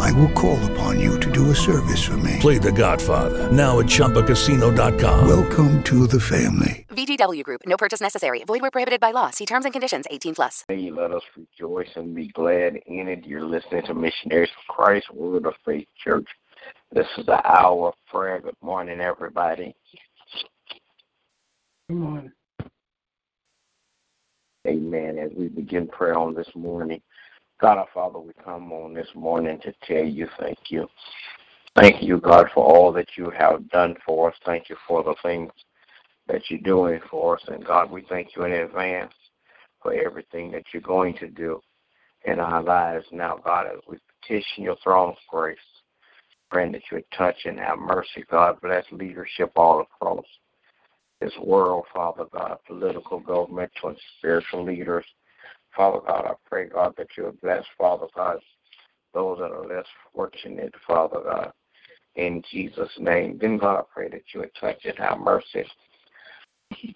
I will call upon you to do a service for me. Play The Godfather now at ChumbaCasino.com. Welcome to the family. VGW Group. No purchase necessary. Void where prohibited by law. See terms and conditions. 18 plus. Hey, let us rejoice and be glad in it. You're listening to Missionaries for Christ, Word of Faith Church. This is the hour of prayer. Good morning, everybody. Good morning. Amen. As we begin prayer on this morning, God our Father, we come on this morning to tell you thank you. Thank you, God, for all that you have done for us. Thank you for the things that you're doing for us. And God, we thank you in advance for everything that you're going to do in our lives now, God, as we petition your throne of grace. Praying that you would touch and have mercy, God. Bless leadership all across this world, Father God, political, governmental, and spiritual leaders. Father God, I pray, God, that you would bless, Father God, those that are less fortunate, Father God, in Jesus' name. Then, God, I pray that you would touch and have mercy.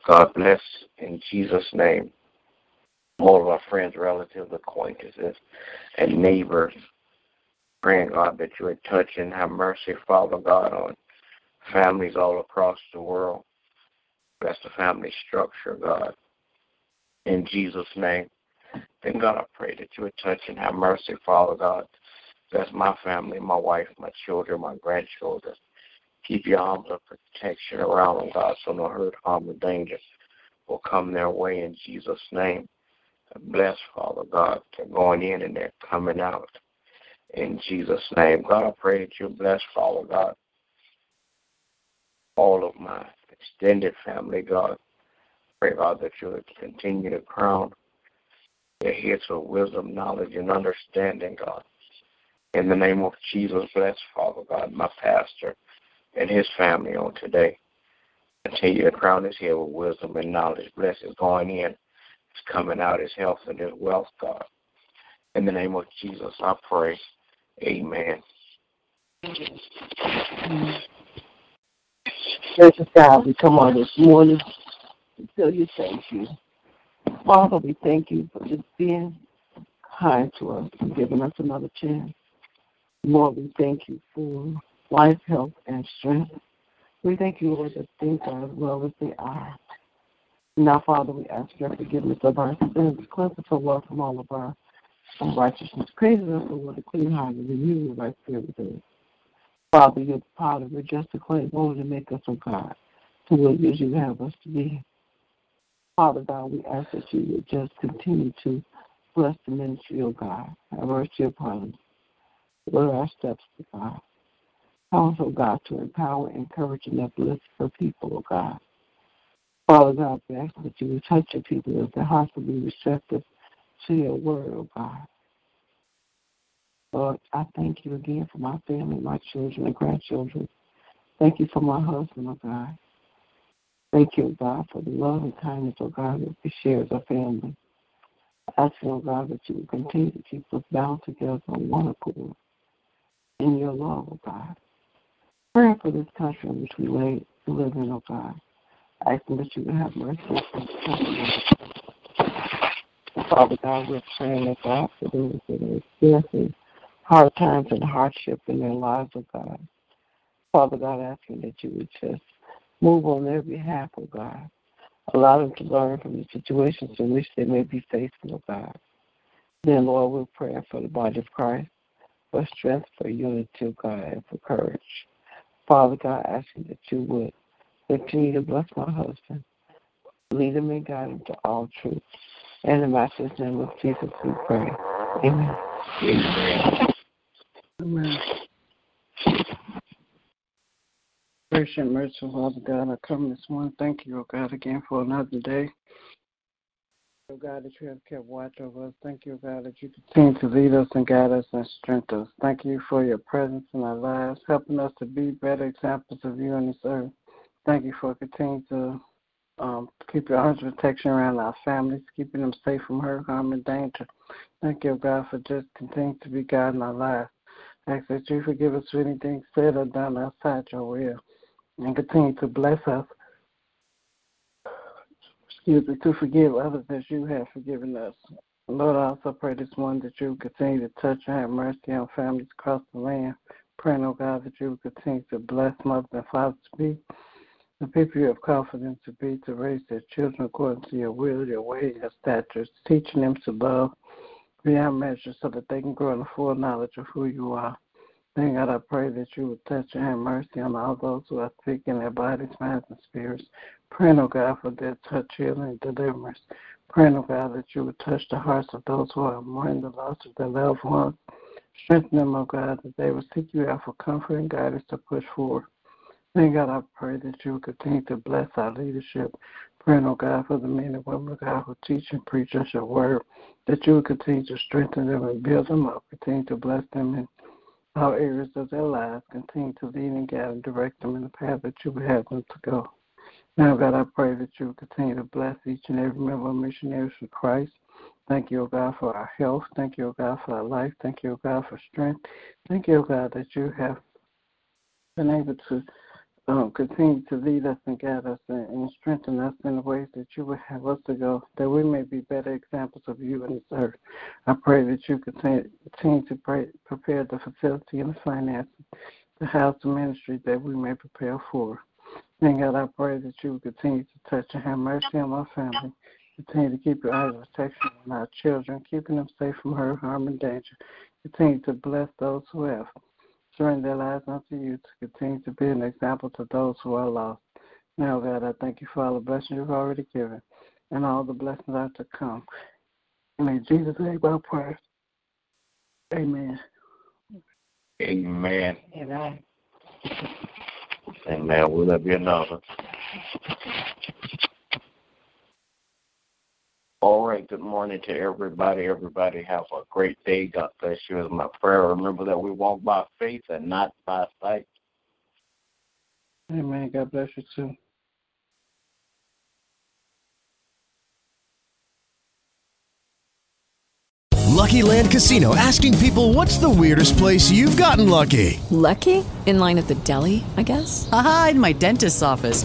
God bless in Jesus' name all of our friends, relatives, acquaintances, and neighbors. Praying, God, that you would touch and have mercy, Father God, on families all across the world. Bless the family structure, God. In Jesus' name. Then, God, I pray that you would touch and have mercy, Father God. Bless my family, my wife, my children, my grandchildren. Keep your arms of protection around them, God, so no hurt, harm, or danger will come their way in Jesus' name. Bless, Father God, their going in and their coming out. In Jesus' name. God, I pray that you bless, Father God, all of my extended family, God. Pray, God, that you would continue to crown their heads with wisdom, knowledge, and understanding, God. In the name of Jesus, bless, Father God, my pastor and his family on today. Continue to crown his head with wisdom and knowledge. Bless his going in, his coming out, his health, and his wealth, God. In the name of Jesus, I pray. Amen. Gracious God, we come on this morning to tell you thank you. Father, we thank you for just being kind to us and giving us another chance. Lord, we thank you for life, health, and strength. We thank you, Lord, that things are as well as they are. Now, Father, we ask your forgiveness of our sins, cleanse us, O from all of our unrighteousness. Praise us, O Lord, a clean heart and renew the right spirit within us. Father, you're the potter, we're just a clay, to make us, O God, to what it is you have us to be. Father God, we ask that you would just continue to bless the ministry, O God. Have mercy upon us. Order our steps, O God. Help us, O God, to empower, encourage, and uplift your people, O God. Father God, we ask that you would touch your people, that their hearts will be receptive to your word, O God. Lord, I thank you again for my family, my children, and grandchildren. Thank you for my husband, oh God. Thank you, God, for the love and kindness, oh God, that we share as a family. I ask oh God, that you will continue to keep us bound together on one accord in your love, oh God. Praying for this country in which we live in, oh God. I Asking that you would have mercy on this country. Oh Father God, we're praying, oh God, for those that are experiencing hard times and hardship in their lives, oh God. Father God, asking that you would just move on their behalf, oh God. Allow them to learn from the situations in which they may be facing, oh God. Then, Lord, we're praying for the body of Christ, for strength, for unity, oh God, and for courage. Father God, asking that you would continue to bless my husband, lead him and guide him to all truth. And in my master's name of Jesus, we pray. Amen. Amen. Amen. And merciful Father God, I come this morning. Thank you, oh God, again for another day. Oh God, that you have kept watch over us. Thank you, oh God, that you continue to lead us and guide us and strengthen us. Thank you for your presence in our lives, helping us to be better examples of you on this earth. Thank you for continuing to um, keep your arms of protection around our families, keeping them safe from hurt, harm, and danger. Thank you, God, for just continuing to be God in our lives. I ask that you forgive us for anything said or done outside your will, and continue to bless us. Excuse me, to forgive others as you have forgiven us. Lord, I also pray this morning that you continue to touch and have mercy on families across the land. Praying, oh God, that you continue to bless mothers and fathers to be the people you have confidence to be, to raise their children according to your will, your way, your statutes, teaching them to love beyond measure so that they can grow in the full knowledge of who you are. Then, God, I pray that you would touch and have mercy on all those who are sick in their bodies, minds, and spirits. Praying, oh God, for their touch, healing, and deliverance. Praying, oh God, that you would touch the hearts of those who are mourning the loss of their loved ones. Strengthen them, oh God, that they will seek you out for comfort and guidance to push forward. Then, God, I pray that you will continue to bless our leadership. Praying, oh God, for the men and women of God who teach and preach us your word, that you will continue to strengthen them and build them up. Continue to bless them in all areas of their lives. Continue to lead and guide and direct them in the path that you would have them to go. Now, God, I pray that you continue to bless each and every member of Missionaries for Christ. Thank you, O God, for our health. Thank you, O God, for our life. Thank you, O God, for strength. Thank you, O God, that you have been able to um, continue to lead us and guide us and, and, strengthen us in the ways that you would have us to go, that we may be better examples of you in this earth. I pray that you continue, to pray, prepare the facility and the finances, the house and ministry that we may prepare for. And God, I pray that you continue to touch and have mercy on my family. Continue to keep your eyes of protection on our children, keeping them safe from hurt, harm, and danger. Continue to bless those who have surrender their lives unto you to continue to be an example to those who are lost. Now, God, I thank you for all the blessings you've already given and all the blessings are to come. In Jesus' name, I pray. Amen. Amen. Amen. Amen. Will there be another? All right. Good morning to everybody. Everybody have a great day. God bless you. Is my prayer. Remember that we walk by faith and not by sight. Amen. God bless you too. Lucky Land Casino asking people what's the weirdest place you've gotten lucky? Lucky? In line at the deli, I guess? Aha, in my dentist's office.